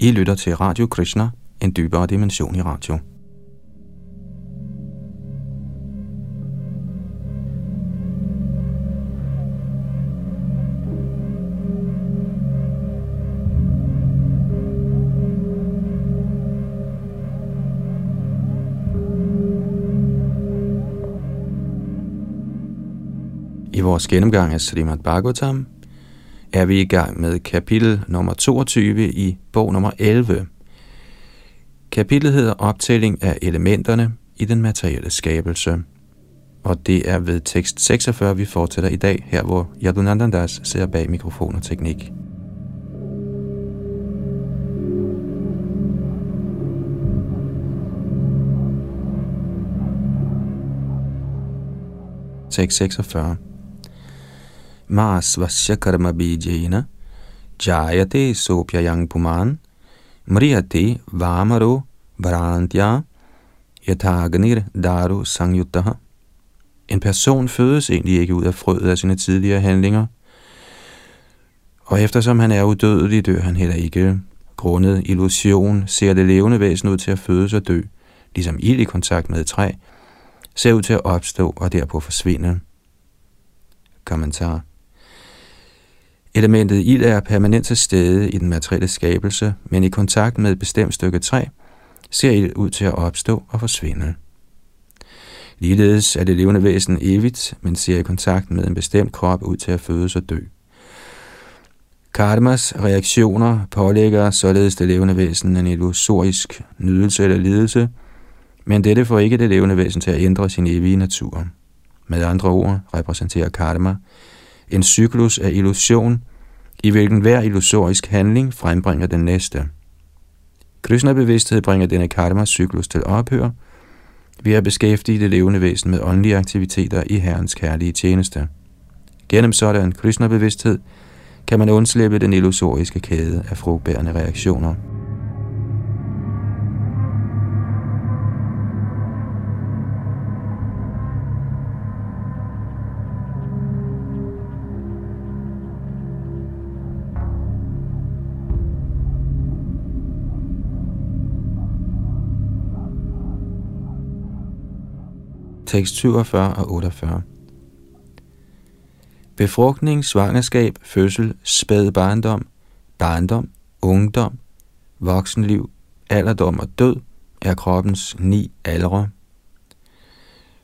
I lytter til Radio Krishna, en dybere dimension i radio. I vores gennemgang af Srimad Bhagavatam er vi i gang med kapitel nummer 22 i bog nummer 11. Kapitlet hedder Optælling af elementerne i den materielle skabelse. Og det er ved tekst 46, vi fortsætter i dag, her hvor Yadunandandas sidder bag mikrofon og teknik. Tekst 46 masvasya karma bijena jayate sopyayang puman mriyate vamaro brantya yatagnir daru sangyutaha. En person fødes egentlig ikke ud af frøet af sine tidligere handlinger, og eftersom han er udødelig, dør han heller ikke. Grundet illusion ser det levende væsen ud til at fødes og dø, ligesom ild i kontakt med et træ, ser ud til at opstå og derpå forsvinde. Kommentar Elementet ild er permanent til stede i den materielle skabelse, men i kontakt med et bestemt stykke træ ser ild ud til at opstå og forsvinde. Ligeledes er det levende væsen evigt, men ser i kontakt med en bestemt krop ud til at fødes og dø. Karmas reaktioner pålægger således det levende væsen en illusorisk nydelse eller lidelse, men dette får ikke det levende væsen til at ændre sin evige natur. Med andre ord repræsenterer karma en cyklus af illusion, i hvilken hver illusorisk handling frembringer den næste. Krishna-bevidsthed bringer denne karma-cyklus til ophør ved at beskæftige det levende væsen med åndelige aktiviteter i Herrens kærlige tjeneste. Gennem sådan Krishna-bevidsthed kan man undslippe den illusoriske kæde af frugtbærende reaktioner. Tekst 47 og 48. Befrugtning, svangerskab, fødsel, spæd barndom, barndom, ungdom, voksenliv, alderdom og død er kroppens ni aldre.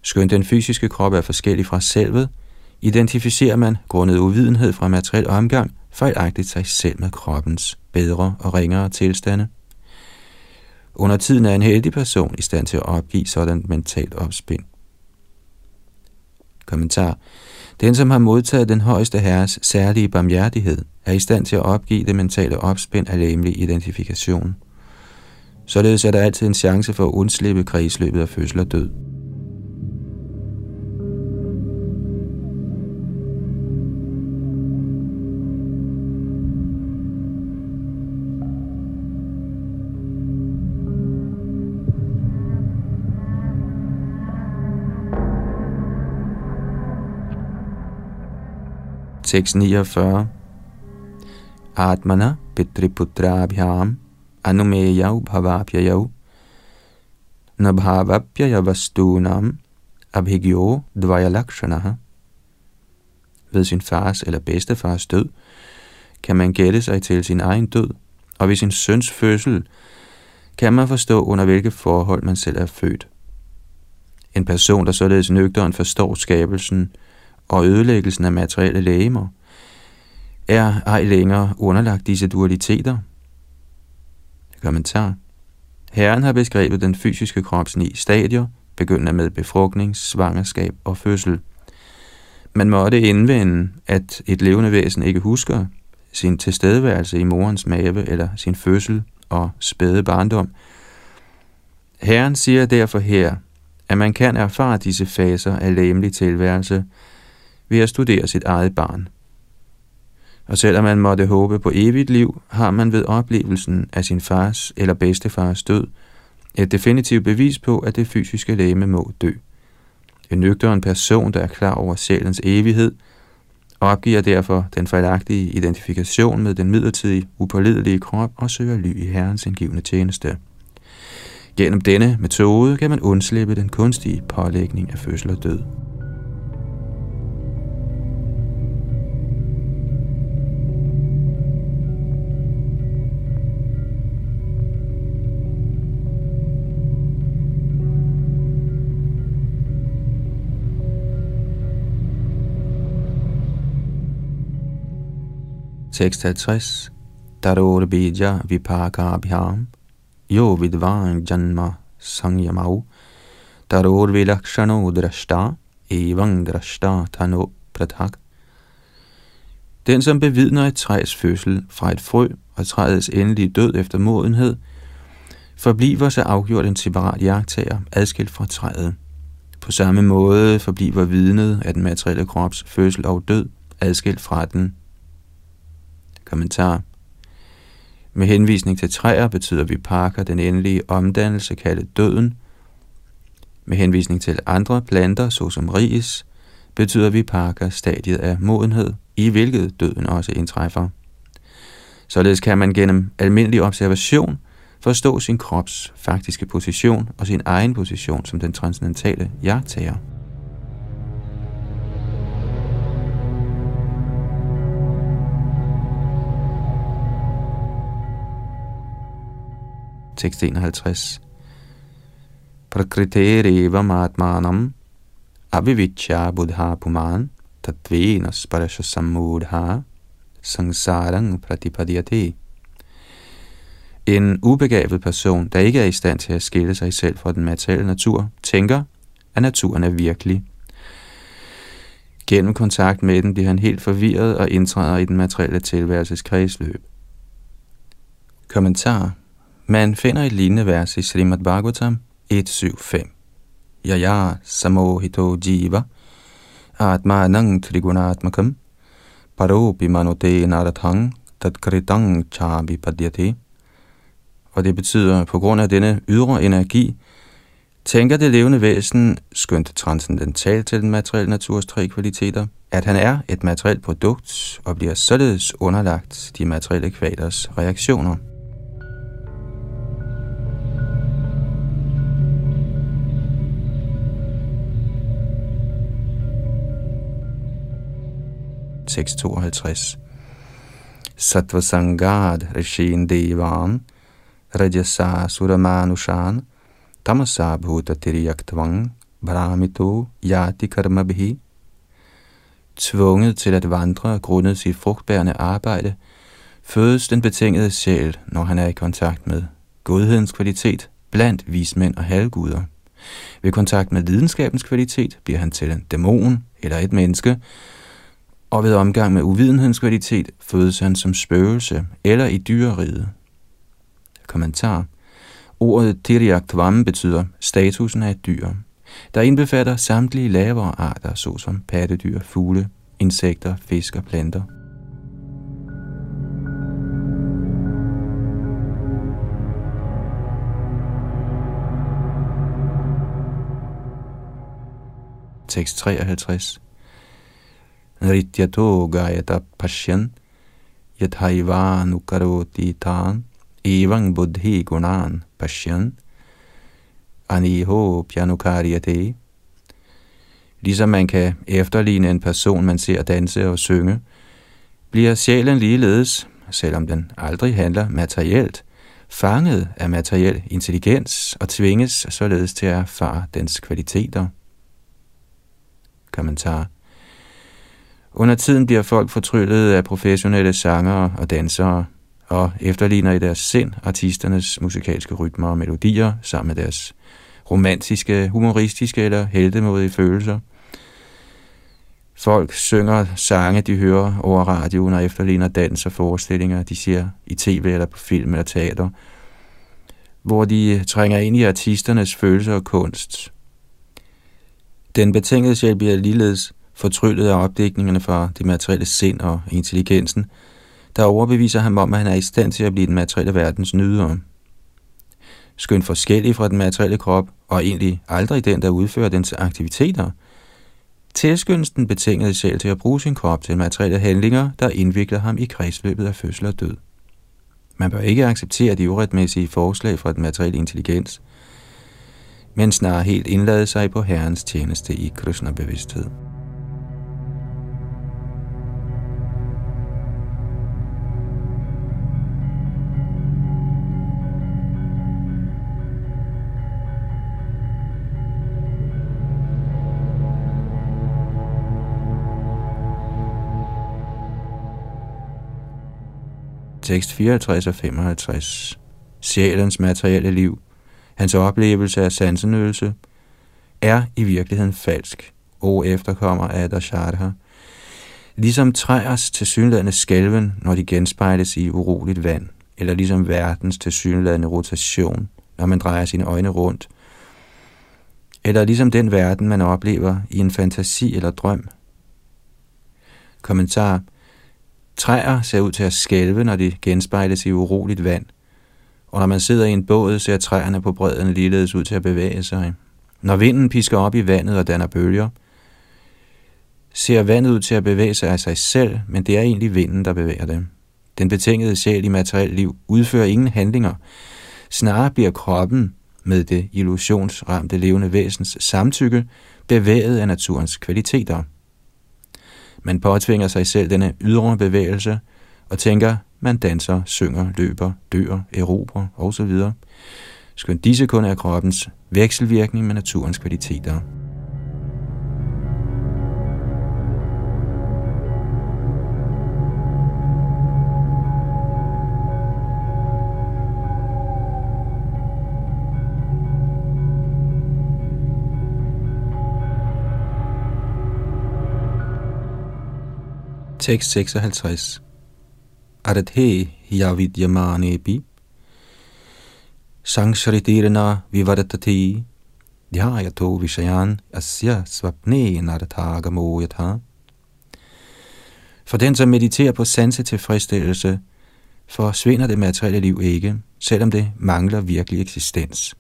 Skønt den fysiske krop er forskellig fra selvet, identificerer man grundet uvidenhed fra materiel omgang fejlagtigt sig selv med kroppens bedre og ringere tilstande. Under tiden er en heldig person i stand til at opgive sådan mentalt opspind. Kommentar. Den, som har modtaget den højeste herres særlige barmhjertighed, er i stand til at opgive det mentale opspind af læmelig identifikation. Således er der altid en chance for at undslippe kredsløbet af fødsel og død. Tekst 49. Atmana pitriputrabhyam anumeyav bhavapyayav nabhavapyaya vastunam abhigyo dvayalakshanaha. Ved sin fars eller bedstefars død kan man gætte sig til sin egen død, og ved sin søns fødsel kan man forstå, under hvilke forhold man selv er født. En person, der således nøgteren forstår skabelsen og ødelæggelsen af materielle lægemer, er ej længere underlagt disse dualiteter. Kommentar. Herren har beskrevet den fysiske krops ni stadier, begyndende med befrugtning, svangerskab og fødsel. Man måtte indvende, at et levende væsen ikke husker sin tilstedeværelse i morens mave eller sin fødsel og spæde barndom. Herren siger derfor her, at man kan erfare disse faser af læmelig tilværelse – ved at studere sit eget barn. Og selvom man måtte håbe på evigt liv, har man ved oplevelsen af sin fars eller bedstefars død et definitivt bevis på, at det fysiske læme må dø. En nøgteren person, der er klar over sjælens evighed, opgiver derfor den fejlagtige identifikation med den midlertidige, upålidelige krop og søger ly i Herrens indgivende tjeneste. Gennem denne metode kan man undslippe den kunstige pålægning af fødsel og død. 56. Daror bija vipaka abhyam. yo vidvang janma sangyamau daror vilakshano drashta evang drashta tano pratak. den, som bevidner et træs fødsel fra et frø og træets endelige død efter modenhed, forbliver så afgjort en separat jagttager, adskilt fra træet. På samme måde forbliver vidnet af den materielle krops fødsel og død, adskilt fra den Kommentar. Med henvisning til træer betyder vi parker den endelige omdannelse kaldet døden. Med henvisning til andre planter, såsom ris, betyder vi parker stadiet af modenhed, i hvilket døden også indtræffer. Således kan man gennem almindelig observation forstå sin krops faktiske position og sin egen position som den transcendentale jagttager. Tekst 51. Prakritereva matmanam avivicca buddha puman tatvena sparasha samudha sangsarang pratipadyate. En ubegavet person, der ikke er i stand til at skille sig selv fra den materielle natur, tænker, at naturen er virkelig. Gennem kontakt med den bliver han helt forvirret og indtræder i den materielle tilværelses kredsløb. Kommentar man finder et lignende vers i Srimad Bhagavatam 1.7.5. Yaya samohito jiva atmanang trigunatmakam paropi manote narathang tatkritang chabi padyate. Og det betyder, på grund af denne ydre energi, tænker det levende væsen, skønt transcendentalt til den materielle naturs tre kvaliteter, at han er et materielt produkt og bliver således underlagt de materielle kvalers reaktioner. Tekst 52. Sangad Rishin Devan Rajasa Suramanushan Tamasa Bhuta Tiriyaktvang Brahmito Yati Karmabhi Tvunget til at vandre grundet sit frugtbærende arbejde, fødes den betingede sjæl, når han er i kontakt med godhedens kvalitet blandt vismænd og halvguder. Ved kontakt med lidenskabens kvalitet bliver han til en dæmon eller et menneske, og ved omgang med uvidenhedens kvalitet fødes han som spøgelse eller i dyreriget. Kommentar. Ordet Tiriaktvam betyder statusen af et dyr, der indbefatter samtlige lavere arter, såsom pattedyr, fugle, insekter, fisk og planter. Tekst 53 Rityato gayata pashyan yathaivanukaroti tan evang buddhi gunan pashyan aniho pianukaryate. Ligesom man kan efterligne en person, man ser danse og synge, bliver sjælen ligeledes, selvom den aldrig handler materielt, fanget af materiel intelligens og tvinges således til at erfare dens kvaliteter. Kommentar under tiden bliver folk fortryllet af professionelle sangere og dansere, og efterligner i deres sind artisternes musikalske rytmer og melodier sammen med deres romantiske, humoristiske eller heldemodige følelser. Folk synger sange, de hører over radioen og efterligner dans og forestillinger, de ser i tv eller på film eller teater, hvor de trænger ind i artisternes følelser og kunst. Den betingede sjæl bliver ligeledes fortryllet af opdækningerne fra det materielle sind og intelligensen, der overbeviser ham om, at han er i stand til at blive den materielle verdens nyder. Skønt forskellig fra den materielle krop, og egentlig aldrig den, der udfører dens aktiviteter, tilskyndelsen betingede sjæl til at bruge sin krop til materielle handlinger, der indvikler ham i kredsløbet af fødsel og død. Man bør ikke acceptere de uretmæssige forslag fra den materielle intelligens, men snarere helt indlade sig på Herrens tjeneste i Krishna-bevidsthed. Tekst 54 og 55. Sjælens materielle liv, hans oplevelse af sansenødelse, er i virkeligheden falsk, og efterkommer af Adasharha. Ligesom træers tilsyneladende skælven, når de genspejles i uroligt vand, eller ligesom verdens tilsyneladende rotation, når man drejer sine øjne rundt, eller ligesom den verden, man oplever i en fantasi eller drøm. Kommentar Træer ser ud til at skælve, når de genspejles i uroligt vand. Og når man sidder i en båd, ser træerne på bredden ligeledes ud til at bevæge sig. Når vinden pisker op i vandet og danner bølger, ser vandet ud til at bevæge sig af sig selv, men det er egentlig vinden, der bevæger det. Den betingede sjæl i materielt liv udfører ingen handlinger. Snarere bliver kroppen med det illusionsramte levende væsens samtykke bevæget af naturens kvaliteter. Man påtvinger sig selv denne ydre bevægelse og tænker, man danser, synger, løber, dør, erobrer osv. Skønt disse kun er kroppens vekselvirkning med naturens kvaliteter. Tekst 56. Aradhe yavidyamanepi Sangshritirna vivadatati dhyayato vishayan asya svapne naratagamo yatha. For den, som mediterer på sansetilfredsstillelse, forsvinder det materielle liv ikke, selvom det mangler virkelig eksistens.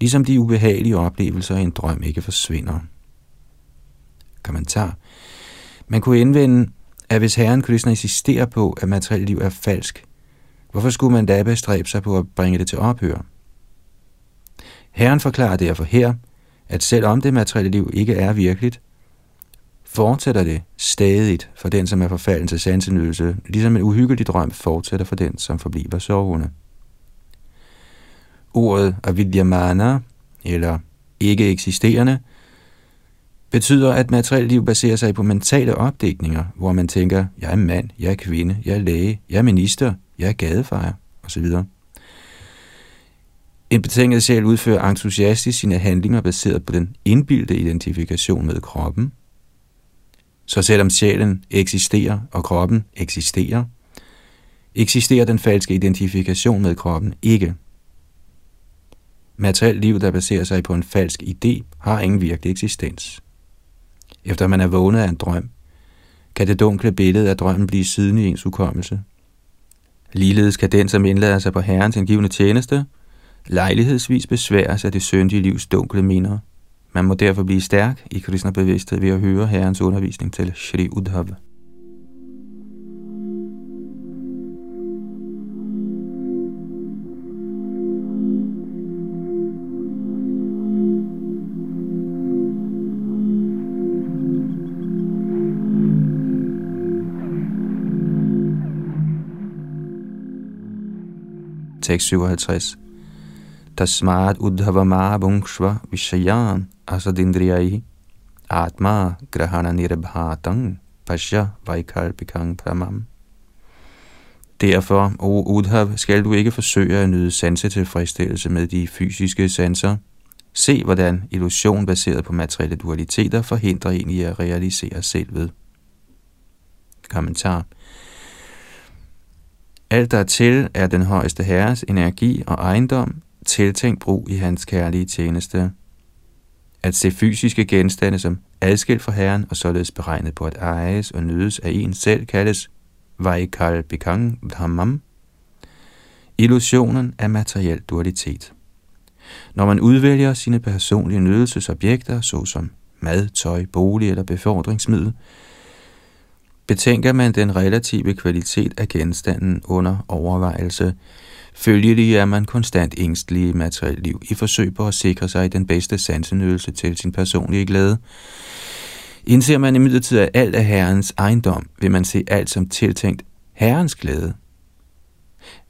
Ligesom de ubehagelige oplevelser i en drøm ikke forsvinder. Kommentar. Man kunne indvende, at hvis Herren Krishna ligesom insisterer på, at materielt liv er falsk, hvorfor skulle man da bestræbe sig på at bringe det til ophør? Herren forklarer derfor her, at selvom det materielle liv ikke er virkeligt, fortsætter det stadigt for den, som er forfalden til sansenydelse, ligesom en uhyggelig drøm fortsætter for den, som forbliver sovende. Ordet avidyamana, eller ikke eksisterende, betyder, at materielt liv baserer sig på mentale opdækninger, hvor man tænker, jeg er mand, jeg er kvinde, jeg er læge, jeg er minister, jeg er gadefejer osv. En betinget sjæl udfører entusiastisk sine handlinger baseret på den indbildte identifikation med kroppen. Så selvom sjælen eksisterer og kroppen eksisterer, eksisterer den falske identifikation med kroppen ikke. Materielt liv, der baserer sig på en falsk idé, har ingen virkelig eksistens efter man er vågnet af en drøm, kan det dunkle billede af drømmen blive siden i ens ukommelse. Ligeledes kan den, som indlader sig på Herrens indgivende tjeneste, lejlighedsvis besværes af det syndige livs dunkle minder. Man må derfor blive stærk i kristne bevidsthed ved at høre Herrens undervisning til Shri Udhava. 657. Tasmat udhavama bungshva vishayan asadindriyai atma grahana nirbhatang pasya vaikarpikang pramam. Derfor, o Udhav, skal du ikke forsøge at nyde sansetilfredsstillelse med de fysiske sanser. Se, hvordan illusion baseret på materielle dualiteter forhindrer en i at realisere selvet. Kommentar alt der til er den højeste herres energi og ejendom, tiltænkt brug i hans kærlige tjeneste. At se fysiske genstande som adskilt fra herren og således beregnet på at ejes og nydes af en selv, kaldes Vaikal Bikang Dhammam, illusionen af materiel dualitet. Når man udvælger sine personlige nydelsesobjekter, såsom mad, tøj, bolig eller befordringsmiddel, betænker man den relative kvalitet af genstanden under overvejelse, Følgelig er man konstant ængstelig i materielt liv i forsøg på at sikre sig den bedste sansenydelse til sin personlige glæde. Indser man imidlertid, at alt er Herrens ejendom, vil man se alt som tiltænkt Herrens glæde.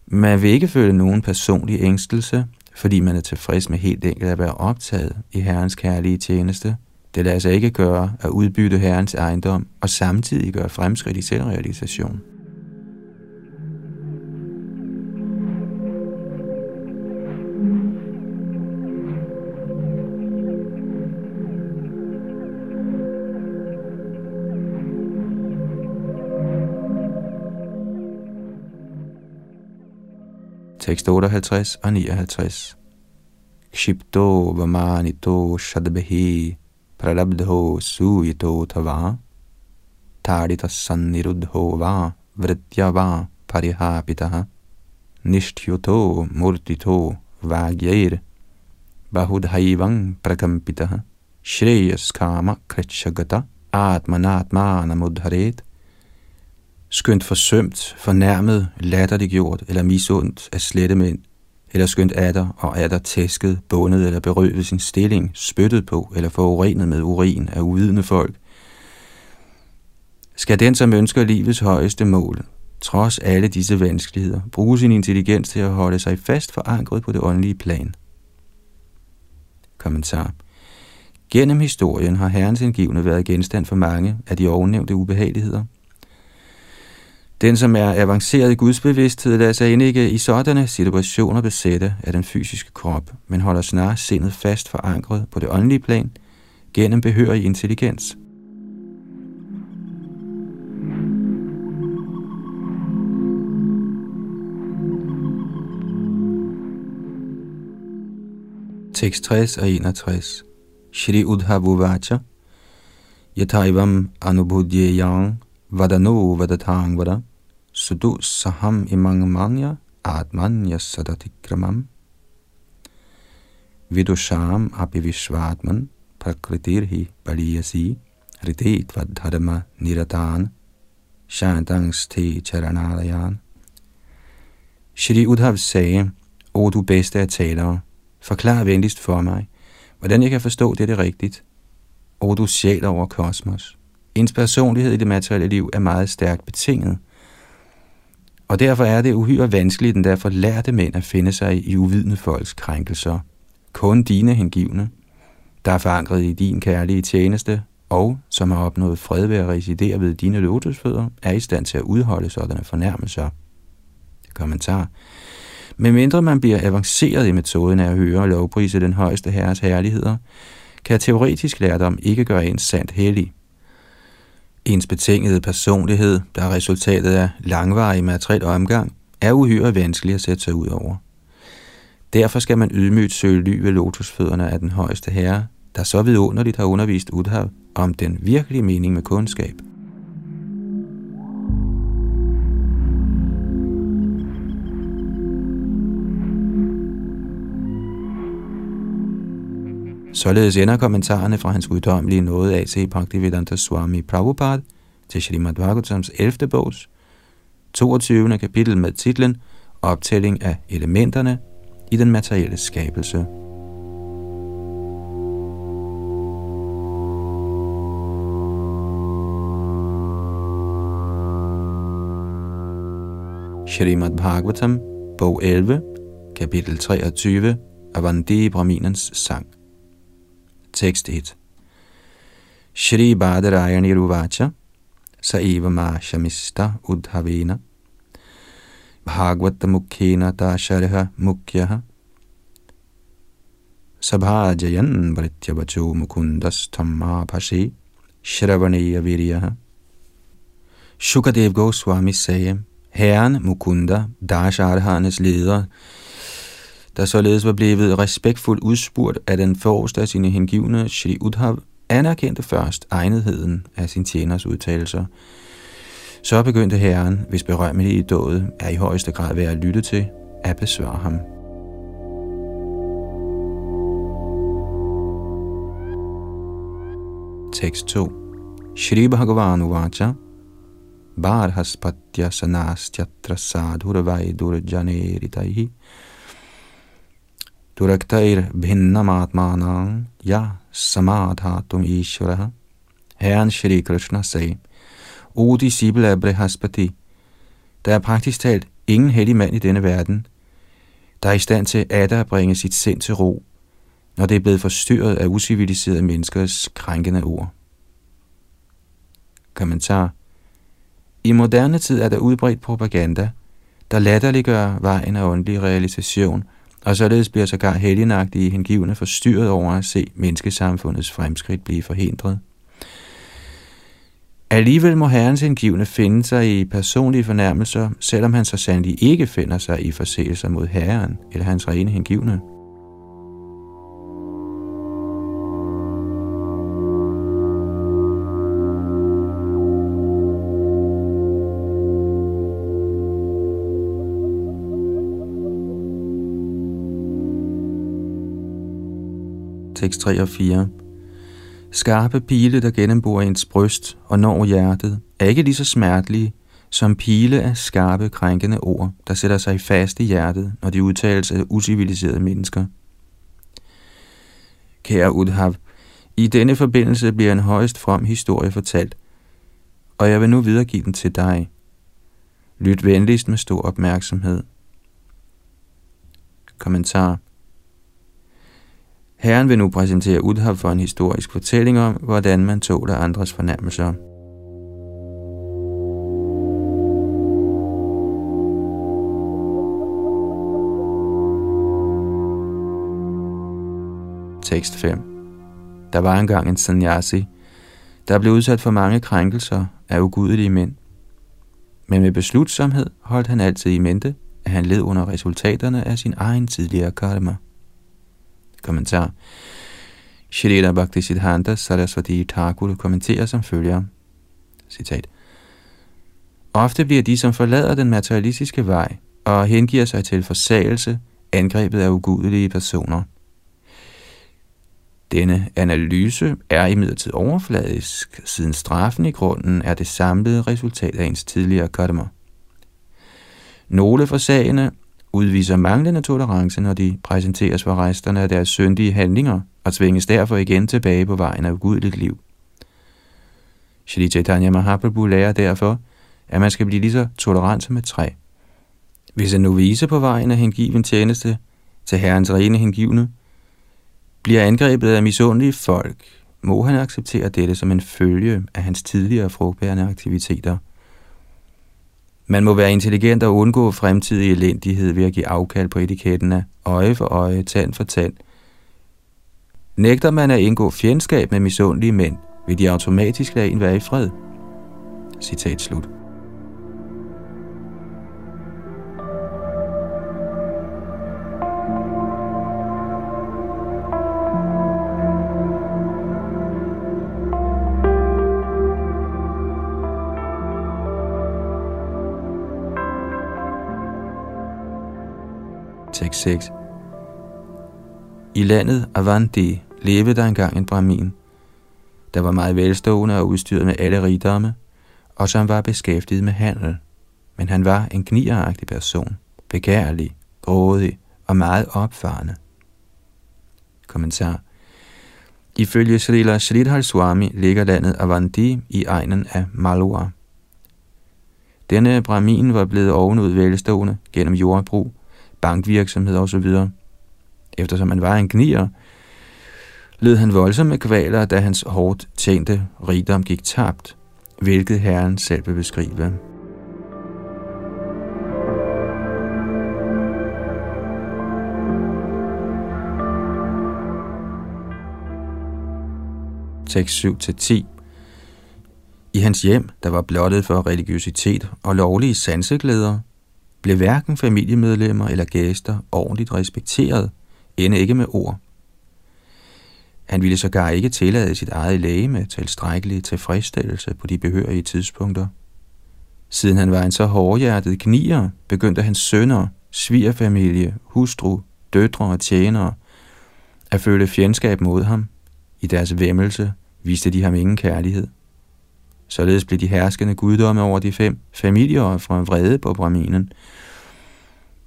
Man vil ikke føle nogen personlig ængstelse, fordi man er tilfreds med helt enkelt at være optaget i Herrens kærlige tjeneste. Det lader sig ikke gøre at udbytte Herrens ejendom og samtidig gøre fremskridt i selvrealisation. Tekst 58 og 59. Kshipto vamanito shadbehi pralabdho suyito tava tarita sannirudho va vritya va parihapitaha nishtyuto murtito vagyair bahudhaivang prakampitaha shreyas kama krechagata atmanatmanamudharet skønt forsømt, fornærmet, latterliggjort eller misundt af slette mænd, eller skønt atter og atter tæsket, bundet eller berøvet sin stilling, spyttet på eller forurenet med urin af uvidende folk, skal den, som ønsker livets højeste mål, trods alle disse vanskeligheder, bruge sin intelligens til at holde sig fast forankret på det åndelige plan. Kommentar. Gennem historien har Herrens indgivende været genstand for mange af de ovennævnte ubehageligheder, den, som er avanceret i Guds bevidsthed, lader sig end ikke i sådanne situationer besætte af den fysiske krop, men holder snarere sindet fast forankret på det åndelige plan gennem behørig intelligens. Tekst 60 og 61 Shri Udhavu Vacha. Yataivam Anubhudyayang Vadano Vadatang Vadam Sudu saham imangmanya atmanya sadatikramam vidusham apivishvatman prakritirhi baliyasi ritet dharma niratan shantangs te charanarayan. Shri Udhav sagde, O du bedste af talere, forklar venligst for mig, hvordan jeg kan forstå det rigtigt. O du sjæl over kosmos. Ens personlighed i det materielle liv er meget stærkt betinget – og derfor er det uhyre vanskeligt, den derfor lærte mænd at finde sig i uvidende folks krænkelser. Kun dine hengivne, der er forankret i din kærlige tjeneste, og som har opnået fred ved at residere ved dine lotusfødder, er i stand til at udholde sådanne fornærmelser. Kommentar. Men mindre man bliver avanceret i metoden af at høre og lovprise den højeste herres herligheder, kan teoretisk lærdom ikke gøre en sandt hellig. Ens betingede personlighed, der er resultatet af langvarig materiel omgang, er uhyre vanskelig at sætte sig ud over. Derfor skal man ydmygt søge ly ved lotusfødderne af den højeste herre, der så vidunderligt har undervist Udhav om den virkelige mening med kundskab. Således ender kommentarerne fra hans guddommelige nåde af til Bhaktivedanta Swami Prabhupada til Srimad Bhagavatams 11. bogs 22. kapitel med titlen Optælling af elementerne i den materielle skabelse. Srimad Bhagavatam, bog 11, kapitel 23, Avandi Brahminens sang. Tekst 1. Shri Badarayani Ruvacha Saiva Mashamista Udhavena Bhagavata Mukhena Tasharha Mukhyaha. Sabhajayan Vrityabacho Mukundas Tamma Pashi Shravaniya Viryaha Shukadev Goswami sagde, Herren Mukunda, Dasharhanes leder, der således var blevet respektfuldt udspurgt af den forreste af sine hengivne, Shri Udhav, anerkendte først egnetheden af sin tjeners udtalelser. Så begyndte herren, hvis berømmelige dåde er i højeste grad værd at lytte til, at besvare ham. Tekst 2. Shri Bhagavan Uvacha Barhaspatya Sanasthyatra Sadhurvai Durjaneritaihi Duraktair Bhinnamatmanang Ya Samadhatum Ishvara Herren Shri Krishna sagde, O disciple af Brihaspati, der er praktisk talt ingen heldig mand i denne verden, der er i stand til at bringe sit sind til ro, når det er blevet forstyrret af usiviliserede menneskers krænkende ord. Kommentar I moderne tid er der udbredt propaganda, der latterliggør vejen af åndelig realisation, og således bliver sågar helgenagtige hengivne forstyrret over at se menneskesamfundets fremskridt blive forhindret. Alligevel må herrens hengivne finde sig i personlige fornærmelser, selvom han så sandelig ikke finder sig i forseelser mod herren eller hans rene hengivne. Tekst 3 og 4 Skarpe pile, der gennemborer ens bryst og når hjertet, er ikke lige så smertelige som pile af skarpe, krænkende ord, der sætter sig fast i hjertet, når de udtales af usiviliserede mennesker. Kære Udhav, i denne forbindelse bliver en højst from historie fortalt, og jeg vil nu videregive den til dig. Lyt venligst med stor opmærksomhed. Kommentar Herren vil nu præsentere Udhav for en historisk fortælling om, hvordan man tåler andres fornærmelser. Tekst 5 Der var engang en sannyasi, der blev udsat for mange krænkelser af ugudelige mænd. Men med beslutsomhed holdt han altid i mente, at han led under resultaterne af sin egen tidligere karma. Kommentar. Shrita Bhaktisiddhanta Saraswati Thakur kommenterer som følger. Citat. Ofte bliver de, som forlader den materialistiske vej og hengiver sig til forsagelse, angrebet af ugudelige personer. Denne analyse er imidlertid overfladisk, siden straffen i grunden er det samlede resultat af ens tidligere karma. Nogle forsagende udviser manglende tolerance, når de præsenteres for resterne af deres syndige handlinger og tvinges derfor igen tilbage på vejen af ugudeligt liv. Shri Chaitanya Mahaprabhu lærer derfor, at man skal blive lige så tolerant som et træ. Hvis en novise på vejen af hengiven tjeneste til herrens rene hengivne bliver angrebet af misundelige folk, må han acceptere dette som en følge af hans tidligere frugtbærende aktiviteter – man må være intelligent og undgå fremtidig elendighed ved at give afkald på etiketten af øje for øje, tand for tand. Nægter man at indgå fjendskab med misundelige mænd, vil de automatisk lade en være i fred. Citat slut. Tekst 6 I landet Avanti levede der engang en brahmin, der var meget velstående og udstyret med alle rigdomme, og som var beskæftiget med handel. Men han var en gnieragtig person, begærlig, grådig og meget opfarende. Kommentar Ifølge Srila Sridhar Swami ligger landet Avanti i egnen af Malwa. Denne brahmin var blevet ovenud velstående gennem jordbrug, bankvirksomhed osv. Eftersom han var en gnier, led han voldsomme kvaler, da hans hårdt tjente rigdom gik tabt, hvilket Herren selv vil beskrive. Tekst 7-10 I hans hjem, der var blottet for religiøsitet og lovlige sanseglæder, blev hverken familiemedlemmer eller gæster ordentligt respekteret, end ikke med ord. Han ville sågar ikke tillade sit eget læge med tilstrækkelig tilfredsstillelse på de behørige tidspunkter. Siden han var en så hårdhjertet knier, begyndte hans sønner, svigerfamilie, hustru, døtre og tjenere at føle fjendskab mod ham. I deres vemmelse viste de ham ingen kærlighed. Således blev de herskende guddomme over de fem familier fra vrede på Brahminen,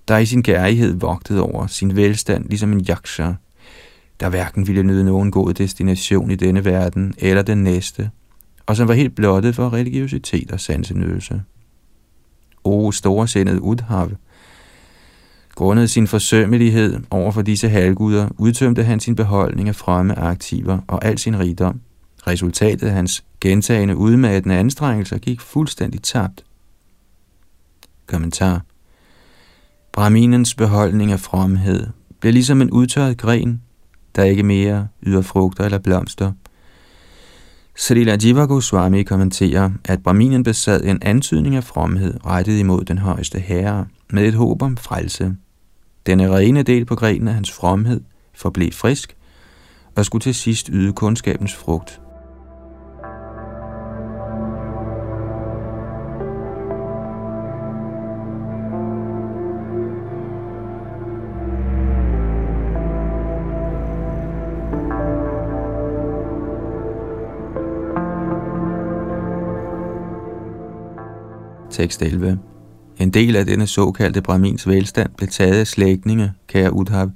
der i sin kærlighed vogtede over sin velstand, ligesom en yaksha, der hverken ville nyde nogen god destination i denne verden eller den næste, og som var helt blottet for religiøsitet og sansenydelse. O storsindet Udhav, Grundet sin forsømmelighed over for disse halvguder, udtømte han sin beholdning af fremme aktiver og al sin rigdom. Resultatet af hans gentagende udmattende anstrengelser gik fuldstændig tabt. Kommentar Brahminens beholdning af fromhed blev ligesom en udtørret gren, der ikke mere yder frugter eller blomster. Srila Jiva Goswami kommenterer, at Brahminen besad en antydning af fromhed rettet imod den højeste herre, med et håb om frelse. Denne rene del på grenen af hans fromhed forblev frisk, og skulle til sidst yde kundskabens frugt. Tekst 11. En del af denne såkaldte Brahmins velstand blev taget af slægtninge, kære Udhav.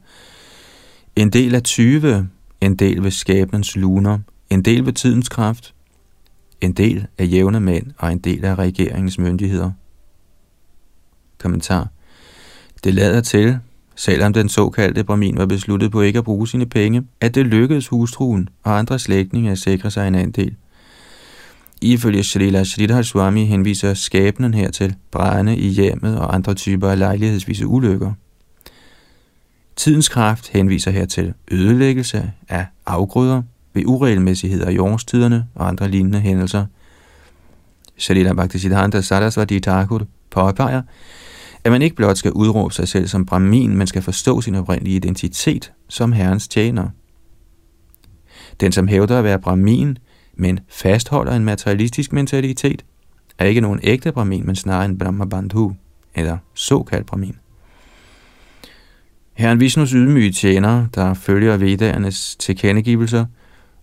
En del af 20, en del ved skæbnens luner, en del ved tidens kraft, en del af jævne mænd og en del af regeringens myndigheder. Kommentar. Det lader til, selvom den såkaldte Brahmin var besluttet på ikke at bruge sine penge, at det lykkedes hustruen og andre slægtninge at sikre sig en andel – Ifølge Srila Sridhar Swami henviser skæbnen hertil brænde i hjemmet og andre typer af lejlighedsvise ulykker. Tidens kraft henviser hertil ødelæggelse af afgrøder ved uregelmæssigheder i årstiderne og andre lignende hændelser. Shalila Bhaktisiddhanta Sarasvati Thakur påpeger, at man ikke blot skal udråbe sig selv som brahmin, men skal forstå sin oprindelige identitet som herrens tjener. Den, som hævder at være brahmin, men fastholder en materialistisk mentalitet, er ikke nogen ægte brahmin, men snarere en brahmabandhu, eller såkaldt brahmin. Herren Vishnus ydmyge tjener, der følger vedernes tilkendegivelser,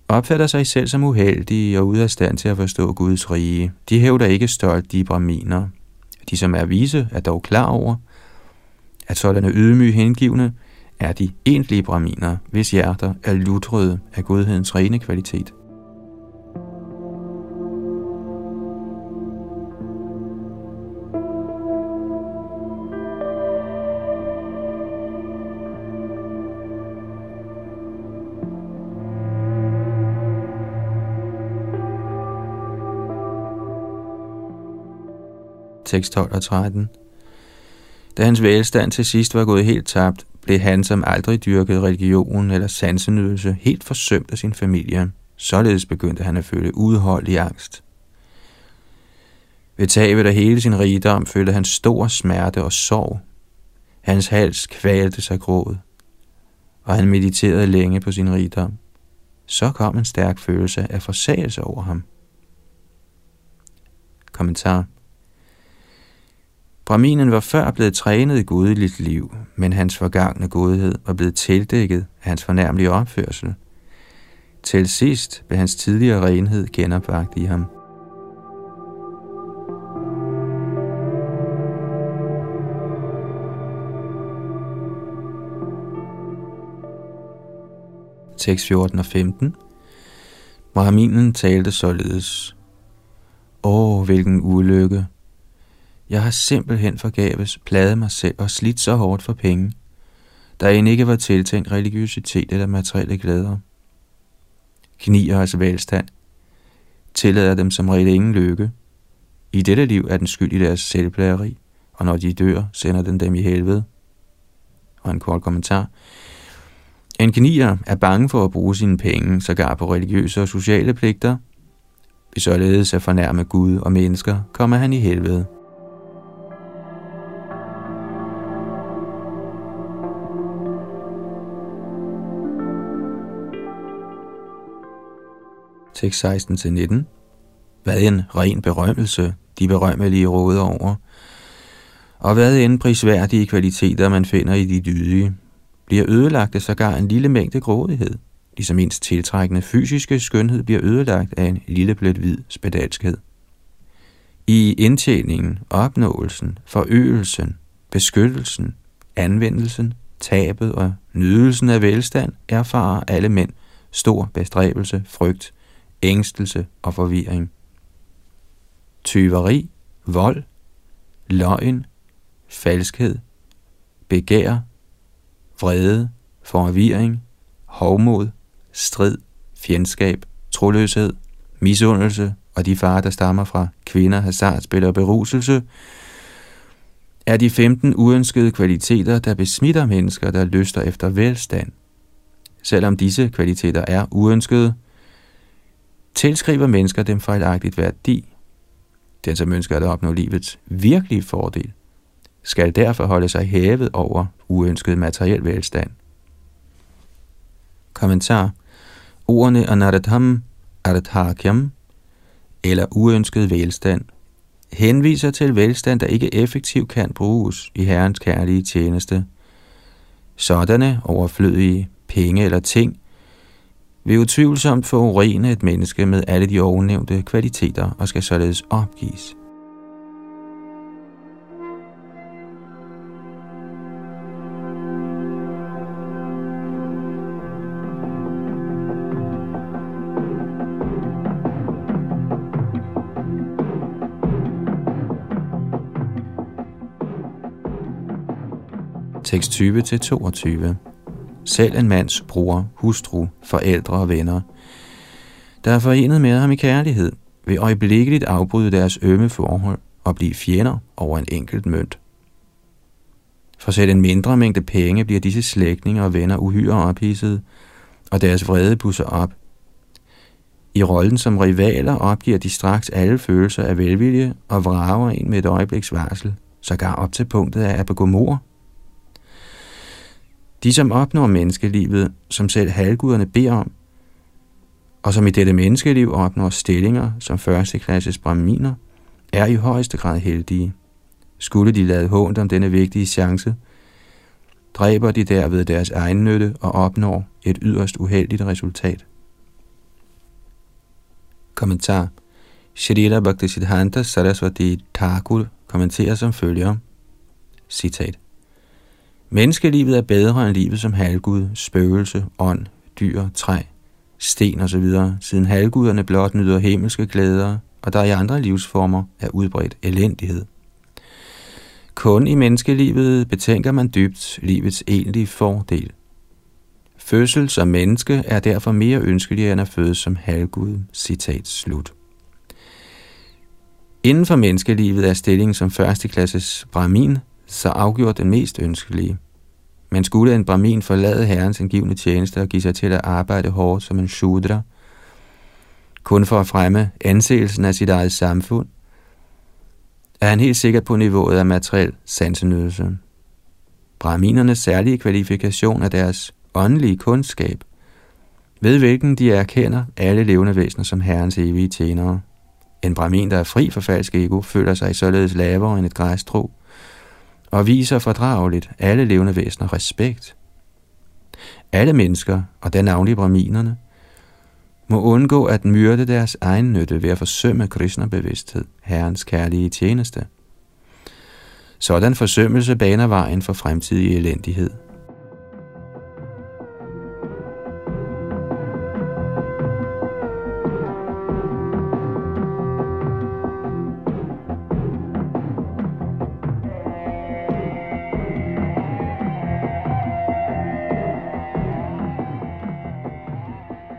opfatter sig selv som uheldige og ude af stand til at forstå Guds rige. De hævder ikke stolt de braminer. De, som er vise, er dog klar over, at sådanne ydmyge hengivne er de egentlige braminer, hvis hjerter er lutrede af godhedens rene kvalitet. Tekst 12 og 13. Da hans velstand til sidst var gået helt tabt, blev han, som aldrig dyrkede religion eller sansenydelse, helt forsømt af sin familie. Således begyndte han at føle udholdelig angst. Ved tabet af hele sin rigdom følte han stor smerte og sorg. Hans hals kvalte sig gråd, og han mediterede længe på sin rigdom. Så kom en stærk følelse af forsagelse over ham. Kommentar Brahminen var før blevet trænet i gudeligt liv, men hans forgangne godhed var blevet tildækket af hans fornærmelige opførsel. Til sidst blev hans tidligere renhed genopvagt i ham. Tekst 14 og 15 Brahminen talte således. Åh, hvilken ulykke! Jeg har simpelthen forgaves pladet mig selv og slidt så hårdt for penge, der end ikke var tiltænkt religiøsitet eller materielle glæder. Knier altså velstand, tillader dem som regel ingen lykke. I dette liv er den skyld i deres selvplageri, og når de dør, sender den dem i helvede. Og en kort kommentar. En knier er bange for at bruge sine penge, sågar på religiøse og sociale pligter. Hvis således at fornærme Gud og mennesker, kommer han i helvede. Tekst 16-19. Hvad en ren berømmelse, de berømmelige råder over, og hvad end prisværdige kvaliteter man finder i de dydige, bliver ødelagt af sågar en lille mængde grådighed. ligesom ens tiltrækkende fysiske skønhed bliver ødelagt af en lille blæt hvid spedalskhed. I indtjeningen, opnåelsen, forøgelsen, beskyttelsen, anvendelsen, tabet og nydelsen af velstand erfarer alle mænd stor bestræbelse, frygt, ængstelse og forvirring. Tyveri, vold, løgn, falskhed, begær, vrede, forvirring, hovmod, strid, fjendskab, troløshed, misundelse og de farer, der stammer fra kvinder, hasardspil og beruselse, er de 15 uønskede kvaliteter, der besmitter mennesker, der lyster efter velstand. Selvom disse kvaliteter er uønskede, tilskriver mennesker dem fejlagtigt værdi. Den, som ønsker at opnå livets virkelige fordel, skal derfor holde sig hævet over uønsket materiel velstand. Kommentar Ordene anaratham, arathakyam, eller uønsket velstand, henviser til velstand, der ikke effektivt kan bruges i Herrens kærlige tjeneste. Sådanne overflødige penge eller ting vil utvivlsomt forurene et menneske med alle de ovennævnte kvaliteter og skal således opgives. tekst 20-22. Selv en mands bror, hustru, forældre og venner, der er forenet med ham i kærlighed, vil øjeblikkeligt afbryde deres ømme forhold og blive fjender over en enkelt mønt. For selv en mindre mængde penge bliver disse slægtninge og venner uhyre ophidset, og deres vrede busser op. I rollen som rivaler opgiver de straks alle følelser af velvilje og vrager en med et øjebliks varsel, sågar op til punktet af at begå mor de, som opnår menneskelivet, som selv halvguderne beder om, og som i dette menneskeliv opnår stillinger som førsteklasses braminer, er i højeste grad heldige. Skulle de lade hånd om denne vigtige chance, dræber de derved deres egen nytte og opnår et yderst uheldigt resultat. Kommentar Shrila Bhaktisiddhanta Saraswati Thakur kommenterer som følger. Citat. Menneskelivet er bedre end livet som halvgud, spøgelse, ånd, dyr, træ, sten osv., siden halvguderne blot nyder himmelske glæder, og der i andre livsformer er udbredt elendighed. Kun i menneskelivet betænker man dybt livets egentlige fordel. Fødsel som menneske er derfor mere ønskelig end at fødes som halvgud. Citat slut. Inden for menneskelivet er stillingen som førsteklasses brahmin så afgjort den mest ønskelige. Men skulle en brahmin forlade herrens angivende tjeneste og give sig til at arbejde hårdt som en shudra, kun for at fremme anseelsen af sit eget samfund, er han helt sikkert på niveauet af materiel sansenydelse. Brahminernes særlige kvalifikation er deres åndelige kundskab, ved hvilken de erkender alle levende væsener som herrens evige tjenere. En brahmin, der er fri for falsk ego, føler sig således lavere end et græstro, og viser fordrageligt alle levende væsener respekt. Alle mennesker, og den navnlige braminerne, må undgå at myrde deres egen nytte ved at forsømme Krishna-bevidsthed, Herrens kærlige tjeneste. Sådan forsømmelse baner vejen for fremtidig elendighed.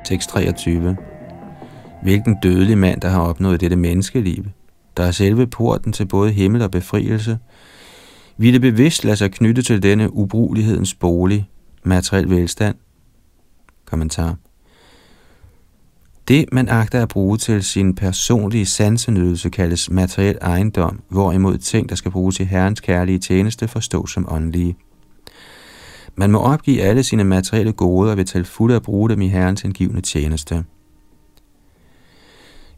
Tekst 23. Hvilken dødelig mand, der har opnået dette menneskeliv, der er selve porten til både himmel og befrielse, ville bevidst lade sig knytte til denne ubrugelighedens bolig, materiel velstand. Kommentar. Det, man agter at bruge til sin personlige sansenydelse, kaldes materiel ejendom, hvorimod ting, der skal bruges i Herrens kærlige tjeneste, forstås som åndelige. Man må opgive alle sine materielle goder ved til fulde at bruge dem i Herrens indgivende tjeneste.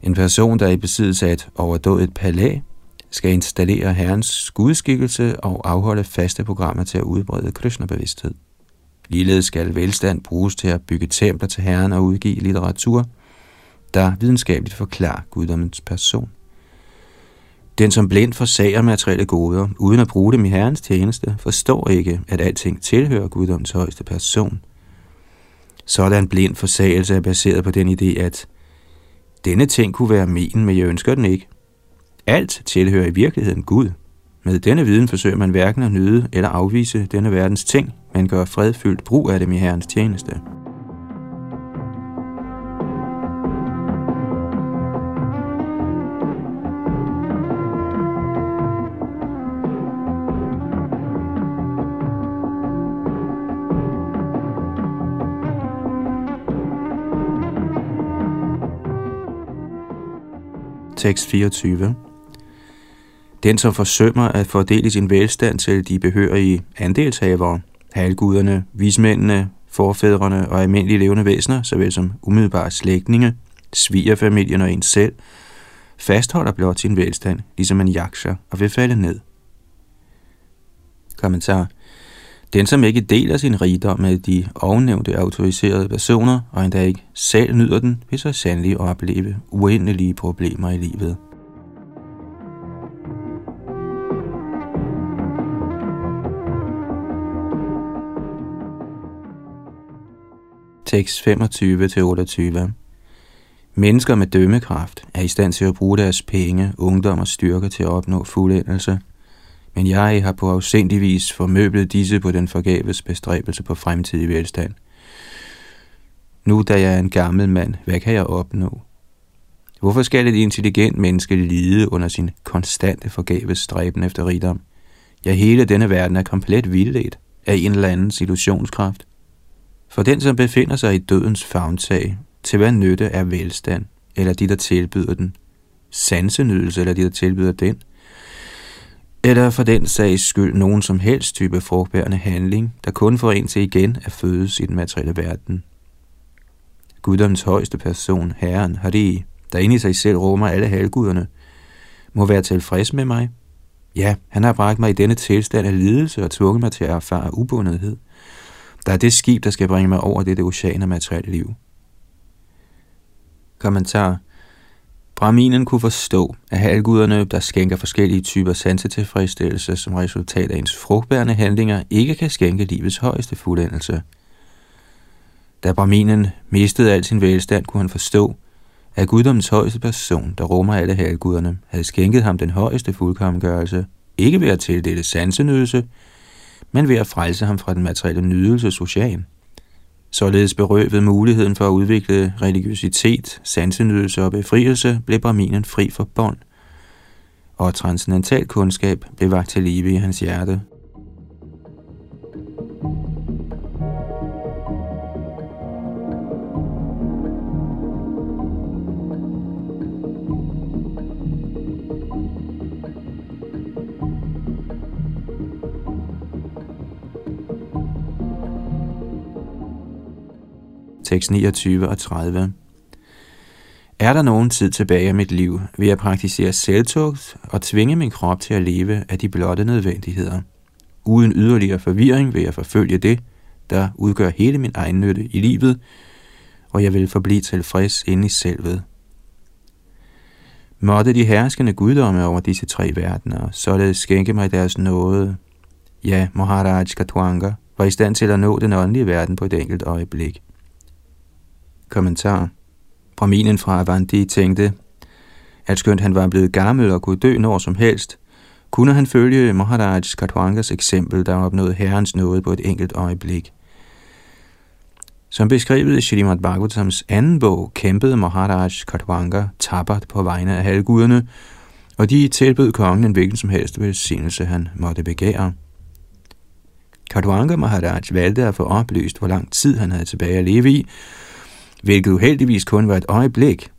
En person, der er i besiddelse af et overdået palæ, skal installere Herrens gudskikkelse og afholde faste programmer til at udbrede Krishna-bevidsthed. Ligeledes skal velstand bruges til at bygge templer til Herren og udgive litteratur, der videnskabeligt forklarer guddommens person. Den, som blind forsager materielle goder, uden at bruge dem i Herrens tjeneste, forstår ikke, at alting tilhører Guddoms højeste person. Sådan blind forsagelse er baseret på den idé, at denne ting kunne være min, men jeg ønsker den ikke. Alt tilhører i virkeligheden Gud. Med denne viden forsøger man hverken at nyde eller afvise denne verdens ting, men gør fredfyldt brug af dem i Herrens tjeneste. Tekst 24 den, som forsømmer at fordele sin velstand til de behørige andelshavere, halvguderne, vismændene, forfædrene og almindelige levende væsener, såvel som umiddelbare slægtninge, svigerfamilien og en selv, fastholder blot sin velstand, ligesom en jakscher, og vil falde ned. Kommentar. Den, som ikke deler sin rigdom med de ovennævnte autoriserede personer, og endda ikke selv nyder den, vil så sandelig opleve uendelige problemer i livet. tekst 25-28. Mennesker med dømmekraft er i stand til at bruge deres penge, ungdom og styrke til at opnå fuldendelse, men jeg har på afsindig vis formøblet disse på den forgæves bestræbelse på fremtidig velstand. Nu da jeg er en gammel mand, hvad kan jeg opnå? Hvorfor skal et intelligent menneske lide under sin konstante forgæves stræben efter rigdom? Ja, hele denne verden er komplet vildledt af en eller anden illusionskraft. For den, som befinder sig i dødens favntag, til hvad nytte er velstand, eller de, der tilbyder den, sansenydelse, eller de, der tilbyder den, eller for den sags skyld nogen som helst type frugtbærende handling, der kun får en til igen at fødes i den materielle verden. Guddoms højeste person, Herren, Hari, der inde i sig selv rummer alle halvguderne, må være tilfreds med mig. Ja, han har bragt mig i denne tilstand af lidelse og tvunget mig til at erfare ubundethed – der er det skib, der skal bringe mig over dette ocean af materielle liv. Kommentar. Brahminen kunne forstå, at halvguderne, der skænker forskellige typer sansetilfredsstillelse som resultat af ens frugtbærende handlinger, ikke kan skænke livets højeste fuldendelse. Da Brahminen mistede al sin velstand, kunne han forstå, at guddommens højeste person, der rummer alle halvguderne, havde skænket ham den højeste fuldkommengørelse, ikke ved at tildele sansenydelse, men ved at frelse ham fra den materielle nydelse ocean. Således berøvet muligheden for at udvikle religiøsitet, sansenydelse og befrielse, blev Brahminen fri for bånd, og transcendental kundskab blev vagt til live i hans hjerte. Tekst 29 og 30. Er der nogen tid tilbage af mit liv, vil jeg praktisere selvtugt og tvinge min krop til at leve af de blotte nødvendigheder. Uden yderligere forvirring vil jeg forfølge det, der udgør hele min egen nytte i livet, og jeg vil forblive tilfreds inde i selvet. Måtte de herskende guddomme over disse tre verdener, således skænke mig deres nåde. Ja, Maharaj Katwanga var i stand til at nå den åndelige verden på et enkelt øjeblik. Kommentar. Brahminen fra Avanti tænkte, at skønt han var blevet gammel og kunne dø når som helst, kunne han følge Maharaj Katwangas eksempel, der opnåede herrens nåde på et enkelt øjeblik. Som beskrevet i Srimad Bhagavatams anden bog, kæmpede Maharaj Katwanga tabert på vegne af halvguderne, og de tilbød kongen en hvilken som helst velsignelse, han måtte begære. Katwanga Maharaj valgte at få oplyst, hvor lang tid han havde tilbage at leve i, hvilket uheldigvis kun var et øjeblik.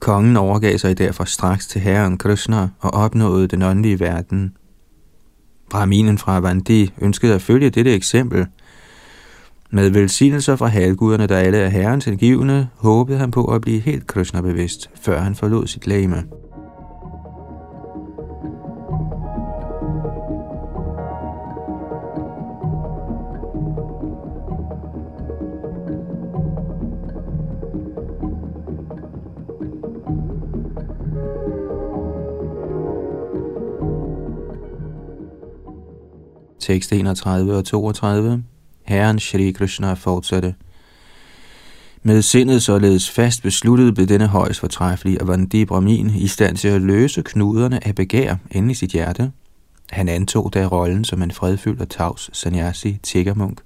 Kongen overgav sig derfor straks til herren Krishna og opnåede den åndelige verden. Brahminen fra Vandi ønskede at følge dette eksempel. Med velsignelser fra halvguderne, der alle er herrens indgivende, håbede han på at blive helt Krishna-bevidst, før han forlod sit lame. Tekst 31 og 32. Herren Shri Krishna fortsatte. Med sindet således fast besluttet blev denne højst fortræffelige Avandi Brahmin i stand til at løse knuderne af begær inde i sit hjerte. Han antog da rollen som en fredfyldt og tavs sannyasi tiggermunk.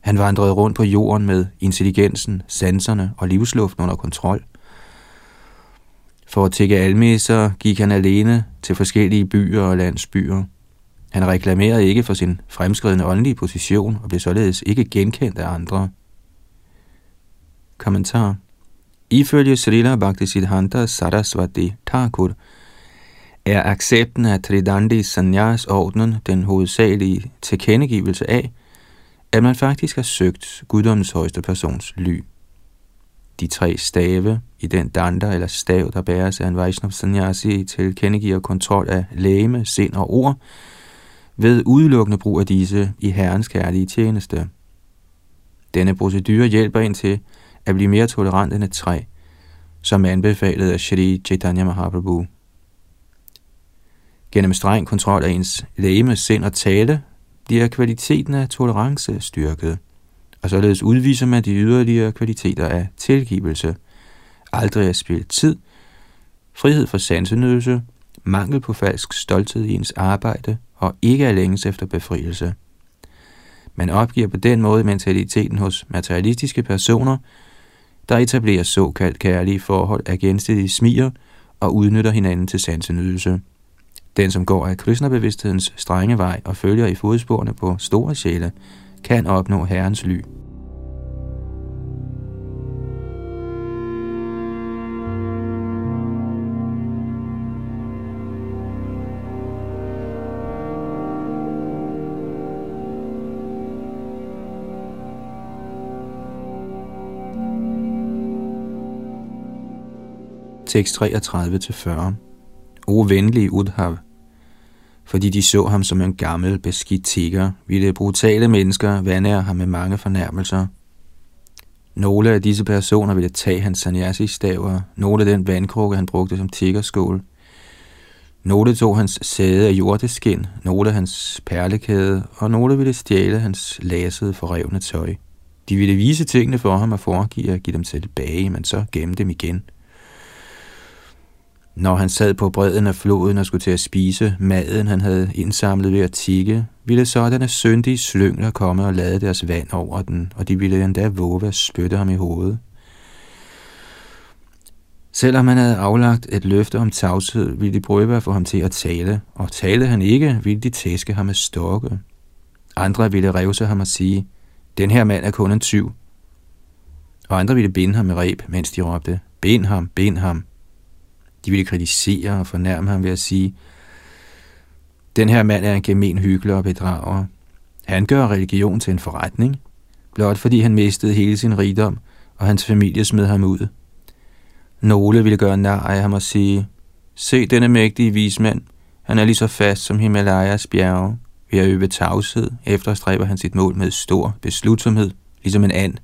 Han vandrede rundt på jorden med intelligensen, sanserne og livsluften under kontrol. For at tække almesser gik han alene til forskellige byer og landsbyer. Han reklamerede ikke for sin fremskridende åndelige position og blev således ikke genkendt af andre. Kommentar Ifølge Srila Bhaktisiddhanta Saraswati Thakur er accepten af Tridandi Sanyas ordnen den hovedsagelige tilkendegivelse af, at man faktisk har søgt guddommens højeste persons ly. De tre stave i den danda eller stav, der bæres af en Vaishnav Sanyasi, tilkendegiver kontrol af læme, sind og ord, ved udelukkende brug af disse i Herrens kærlige tjeneste. Denne procedure hjælper ind til at blive mere tolerant end et træ, som anbefalet af Shri Chaitanya Mahaprabhu. Gennem streng kontrol af ens læme, sind og tale bliver kvaliteten af tolerance styrket, og således udviser man de yderligere kvaliteter af tilgivelse, aldrig at spille tid, frihed for sansenøse, mangel på falsk stolthed i ens arbejde og ikke at længes efter befrielse. Man opgiver på den måde mentaliteten hos materialistiske personer, der etablerer såkaldt kærlige forhold af gensidige smiger og udnytter hinanden til sansenydelse. Den, som går af Krishna-bevidsthedens strenge vej og følger i fodsporene på store sjæle, kan opnå Herrens ly. Tekst 33-40 O venlige Udhav, fordi de så ham som en gammel, beskidt tigger, ville brutale mennesker vandære ham med mange fornærmelser. Nogle af disse personer ville tage hans sannyasi-staver, nogle af den vandkrukke, han brugte som tiggerskål. Nogle tog hans sæde af jordeskin, nogle af hans perlekæde, og nogle ville stjæle hans lasede, forrevne tøj. De ville vise tingene for ham og foregive at give dem tilbage, men så gemme dem igen – når han sad på bredden af floden og skulle til at spise maden, han havde indsamlet ved at tikke, ville sådanne syndige slyngler komme og lade deres vand over den, og de ville endda våge at spytte ham i hovedet. Selvom han havde aflagt et løfte om tavshed, ville de prøve at få ham til at tale, og talte han ikke, ville de tæske ham med stokke. Andre ville revse ham og sige, den her mand er kun en tyv. Og andre ville binde ham med reb, mens de råbte, bind ham, bind ham. De ville kritisere og fornærme ham ved at sige, den her mand er en gemen hyggelig og bedrager. Han gør religion til en forretning, blot fordi han mistede hele sin rigdom, og hans familie smed ham ud. Nogle ville gøre nar af ham og sige, se denne mægtige vismand, han er lige så fast som Himalayas bjerge. Ved at øve tavshed efterstræber han sit mål med stor beslutsomhed, ligesom en and.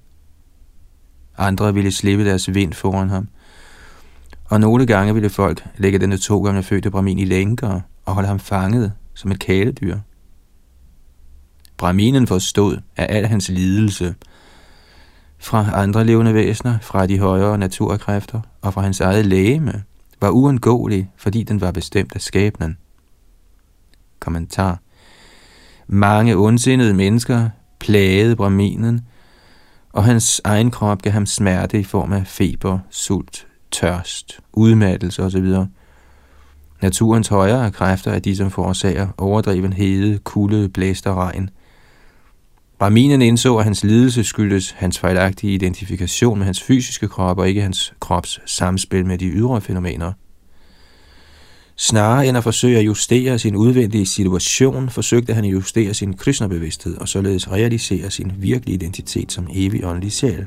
Andre ville slippe deres vind foran ham, og nogle gange ville folk lægge denne to gange fødte Brahmin i lænker og holde ham fanget som et kæledyr. Brahminen forstod at al hans lidelse fra andre levende væsener, fra de højere naturkræfter og fra hans eget lægeme, var uundgåelig, fordi den var bestemt af skæbnen. Kommentar Mange ondsindede mennesker plagede Brahminen, og hans egen krop gav ham smerte i form af feber, sult, tørst, udmattelse osv. Naturens højere kræfter er de, som forårsager overdreven hede, kulde, blæst og regn. Brahminen indså, at hans lidelse skyldes hans fejlagtige identifikation med hans fysiske krop og ikke hans krops samspil med de ydre fænomener. Snarere end at forsøge at justere sin udvendige situation, forsøgte han at justere sin kristnerbevidsthed og således realisere sin virkelige identitet som evig åndelig sjæl.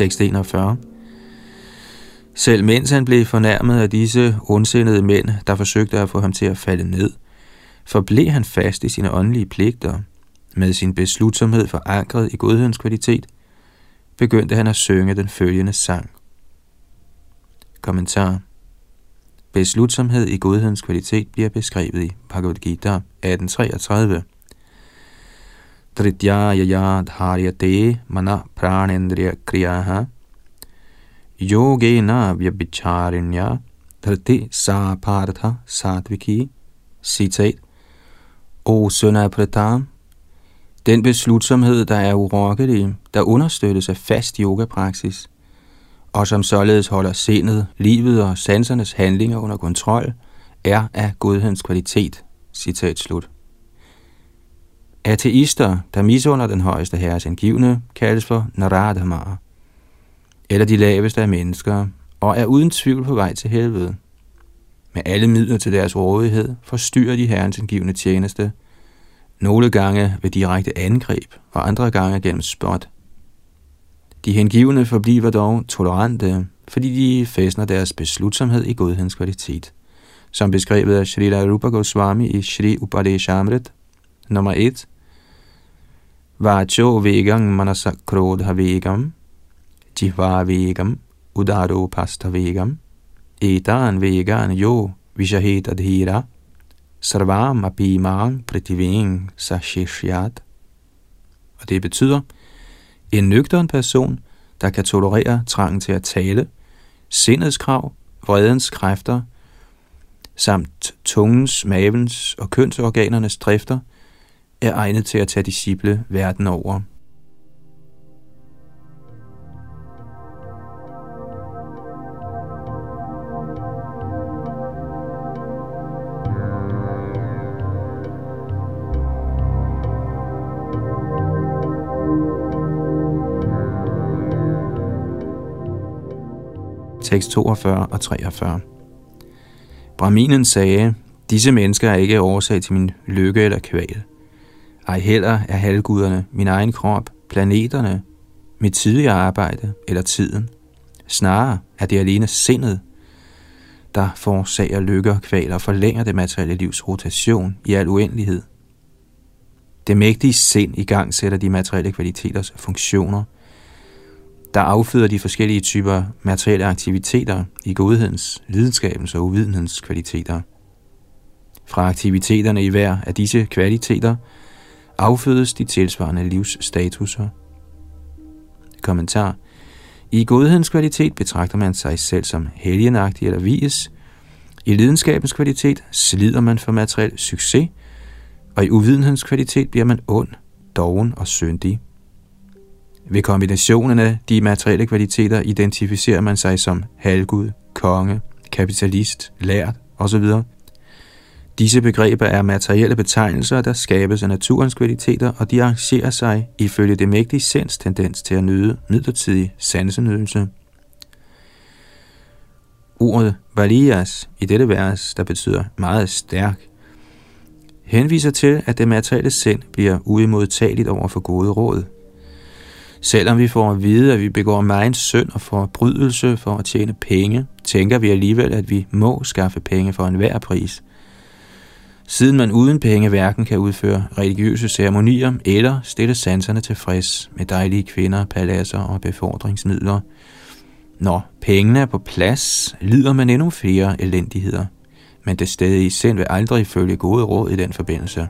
Tekst 41. Selv mens han blev fornærmet af disse ondsindede mænd, der forsøgte at få ham til at falde ned, forblev han fast i sine åndelige pligter. Med sin beslutsomhed forankret i godhedens kvalitet, begyndte han at synge den følgende sang. Kommentar Beslutsomhed i godhedens kvalitet bliver beskrevet i Bhagavad Gita 1833. तृतीयायया धार्यते mana प्राणेन्द्रियक्रियाः योगेन yogena धृति सा पार्थ सात्विकी Citat. O søn af den beslutsomhed, der er urokkelig, der understøttes af fast yogapraksis, og som således holder sindet, livet og sansernes handlinger under kontrol, er af godhedens kvalitet. Citat slut. Ateister, der misunder den højeste herres indgivende, kaldes for naradhamar, eller de laveste af mennesker, og er uden tvivl på vej til helvede. Med alle midler til deres rådighed forstyrrer de herrens angivende tjeneste, nogle gange ved direkte angreb, og andre gange gennem spot – de hengivne forbliver dog tolerante, fordi de fæstner deres beslutsomhed i godhedens kvalitet. Som beskrevet af Sri Rupa Goswami i Shri Upadeshamrit, nummer 1, Vacho vegam manasa krodha vegam, jihva vegam, udaro pasta vegam, etan vegan yo vishahet adhira, sarvam apimang prativeng sashishyat. Og det betyder, en nøgteren person, der kan tolerere trangen til at tale, sindets krav, vredens kræfter, samt tungens, mavens og kønsorganernes drifter, er egnet til at tage disciple verden over. tekst 42 og 43. Brahminen sagde, disse mennesker er ikke årsag til min lykke eller kval. Ej heller er halvguderne, min egen krop, planeterne, mit tidligere arbejde eller tiden. Snarere er det alene sindet, der forårsager lykke og kvaler og forlænger det materielle livs rotation i al uendelighed. Det mægtige sind i gang sætter de materielle kvaliteters funktioner – der afføder de forskellige typer materielle aktiviteter i godhedens, lidenskabens og uvidenhedens kvaliteter. Fra aktiviteterne i hver af disse kvaliteter affødes de tilsvarende livsstatuser. Kommentar I godhedens kvalitet betragter man sig selv som helgenagtig eller vis. I lidenskabens kvalitet slider man for materiel succes, og i uvidenhedens kvalitet bliver man ond, doven og syndig. Ved kombinationen af de materielle kvaliteter identificerer man sig som halvgud, konge, kapitalist, lært osv. Disse begreber er materielle betegnelser, der skabes af naturens kvaliteter, og de arrangerer sig ifølge det mægtige sinds tendens til at nyde midlertidig sansenydelse. Ordet valias i dette vers, der betyder meget stærk, henviser til, at det materielle sind bliver uimodtageligt over for gode råd, Selvom vi får at vide, at vi begår meget synd og forbrydelse for at tjene penge, tænker vi alligevel, at vi må skaffe penge for enhver pris. Siden man uden penge hverken kan udføre religiøse ceremonier eller stille sanserne tilfreds med dejlige kvinder, paladser og befordringsmidler. Når pengene er på plads, lider man endnu flere elendigheder, men det stadig selv vil aldrig følge gode råd i den forbindelse.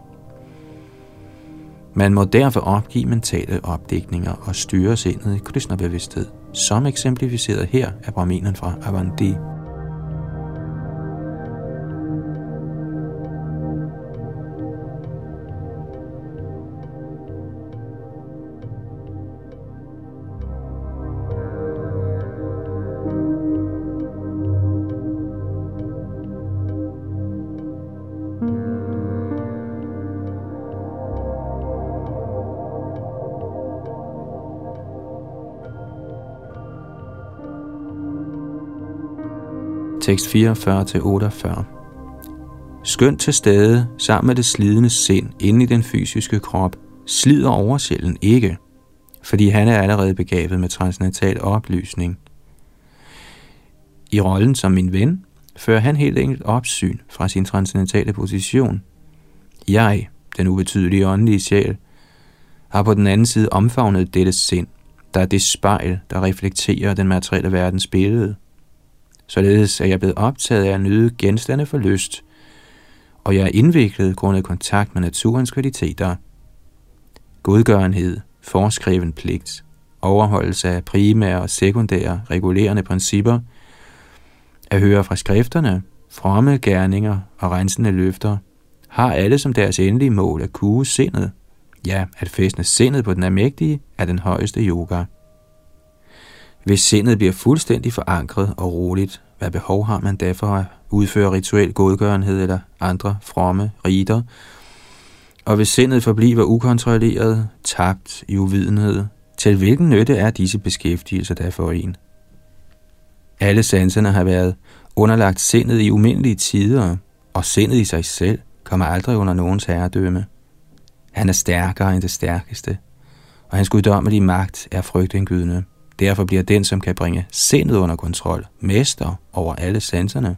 Man må derfor opgive mentale opdækninger og styre sindet i Krishna-bevidsthed, som eksemplificeret her af Brahminen fra Avanti. Tekst 44-48. Skønt til stede sammen med det slidende sind inde i den fysiske krop, slider oversjælen ikke, fordi han er allerede begavet med transcendental oplysning. I rollen som min ven fører han helt enkelt opsyn fra sin transcendentale position. Jeg, den ubetydelige åndelige sjæl, har på den anden side omfavnet dette sind, der er det spejl, der reflekterer den materielle verdens billede. Således er jeg blevet optaget af at nyde genstande for lyst, og jeg er indviklet grundet kontakt med naturens kvaliteter. Godgørenhed, forskreven pligt, overholdelse af primære og sekundære regulerende principper, at høre fra skrifterne, fromme gerninger og rensende løfter, har alle som deres endelige mål at kue sindet, ja, at fæstne sindet på den almægtige er den højeste yoga. Hvis sindet bliver fuldstændig forankret og roligt, hvad behov har man derfor at udføre rituel godgørenhed eller andre fromme riter? Og hvis sindet forbliver ukontrolleret, tabt i uvidenhed, til hvilken nytte er disse beskæftigelser der for en? Alle sanserne har været underlagt sindet i umindelige tider, og sindet i sig selv kommer aldrig under nogens herredømme. Han er stærkere end det stærkeste, og hans guddommelige magt er frygtindgydende. Derfor bliver den, som kan bringe sindet under kontrol, mester over alle sanserne.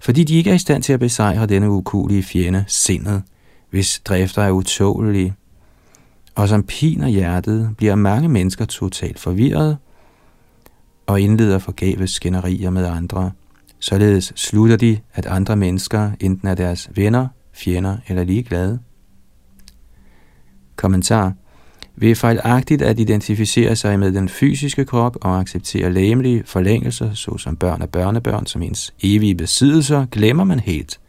Fordi de ikke er i stand til at besejre denne ukulige fjende, sindet, hvis drifter er utålige, og som piner hjertet, bliver mange mennesker totalt forvirret og indleder forgæves skænderier med andre. Således slutter de, at andre mennesker enten er deres venner, fjender eller ligeglade. Kommentar ved fejlagtigt at identificere sig med den fysiske krop og acceptere læmelige forlængelser, såsom børn og børnebørn som ens evige besiddelser, glemmer man helt,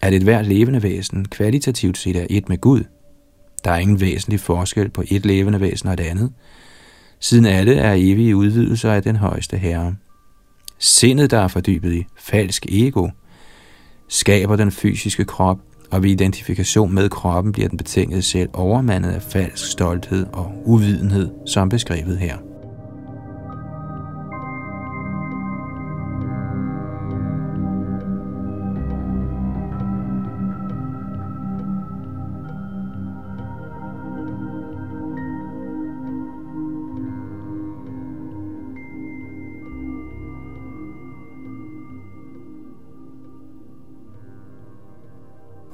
at et hvert levende væsen kvalitativt set er et med Gud. Der er ingen væsentlig forskel på et levende væsen og et andet, siden alle er evige udvidelser af den højeste herre. Sindet, der er fordybet i falsk ego, skaber den fysiske krop, og ved identifikation med kroppen bliver den betingede selv overmandet af falsk stolthed og uvidenhed, som beskrevet her.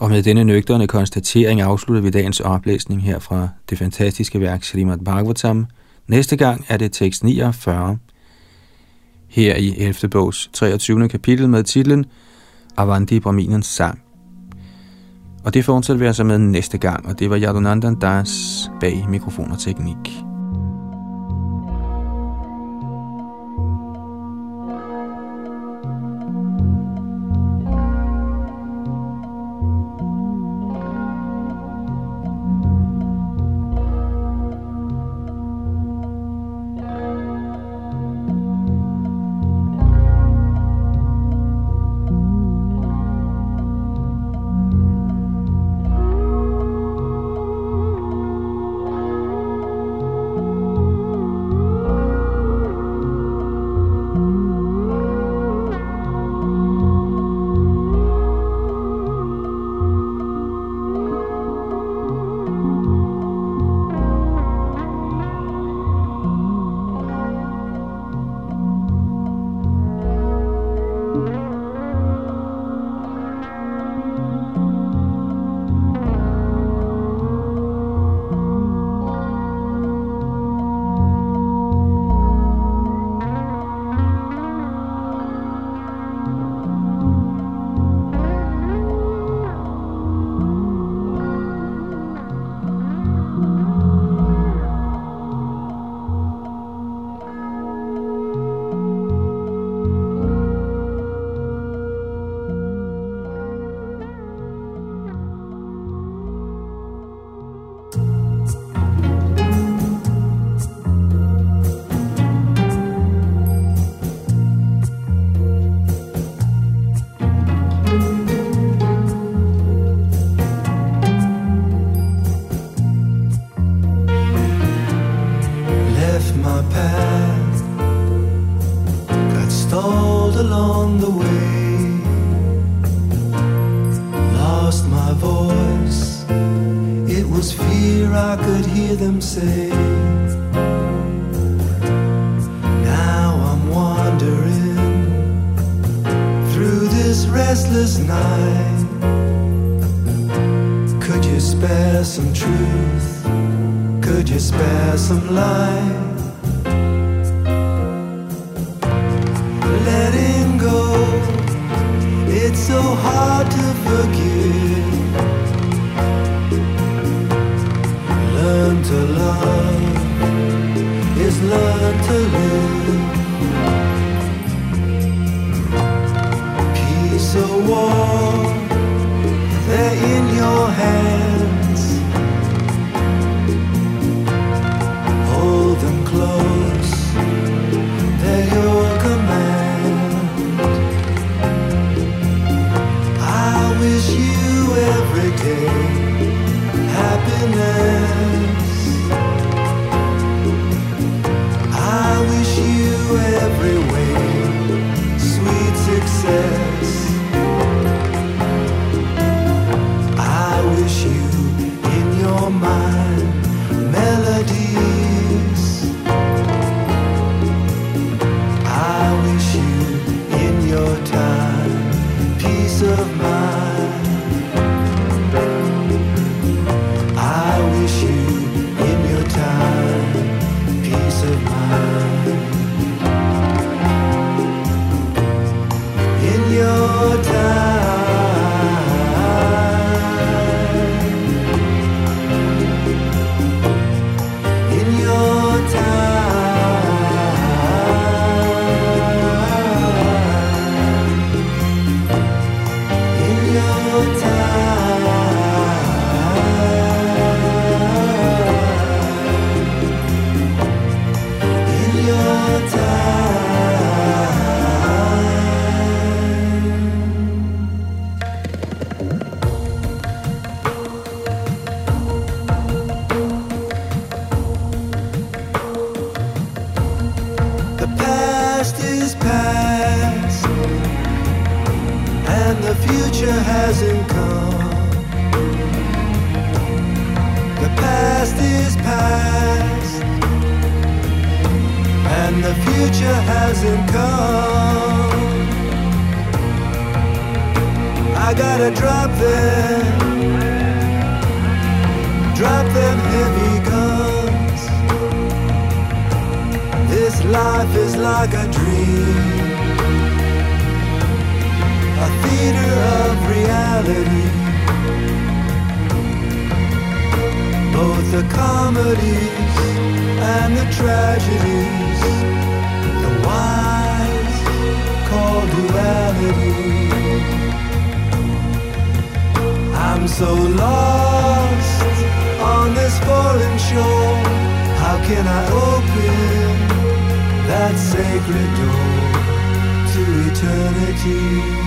Og med denne nøgterne konstatering afslutter vi dagens oplæsning her fra det fantastiske værk Srimad Bhagavatam. Næste gang er det tekst 49, her i 11. bogs 23. kapitel med titlen Avanti Brahminens sang. Og det fortsætter vi altså med næste gang, og det var Yadunandan Das bag mikrofon og teknik. Learn to live. Future hasn't come. The past is past, and the future hasn't come. I gotta drop them, drop them heavy guns. This life is like a dream, a theater of reality. Both the comedies and the tragedies, the wise call duality. I'm so lost on this foreign shore. How can I open that sacred door to eternity?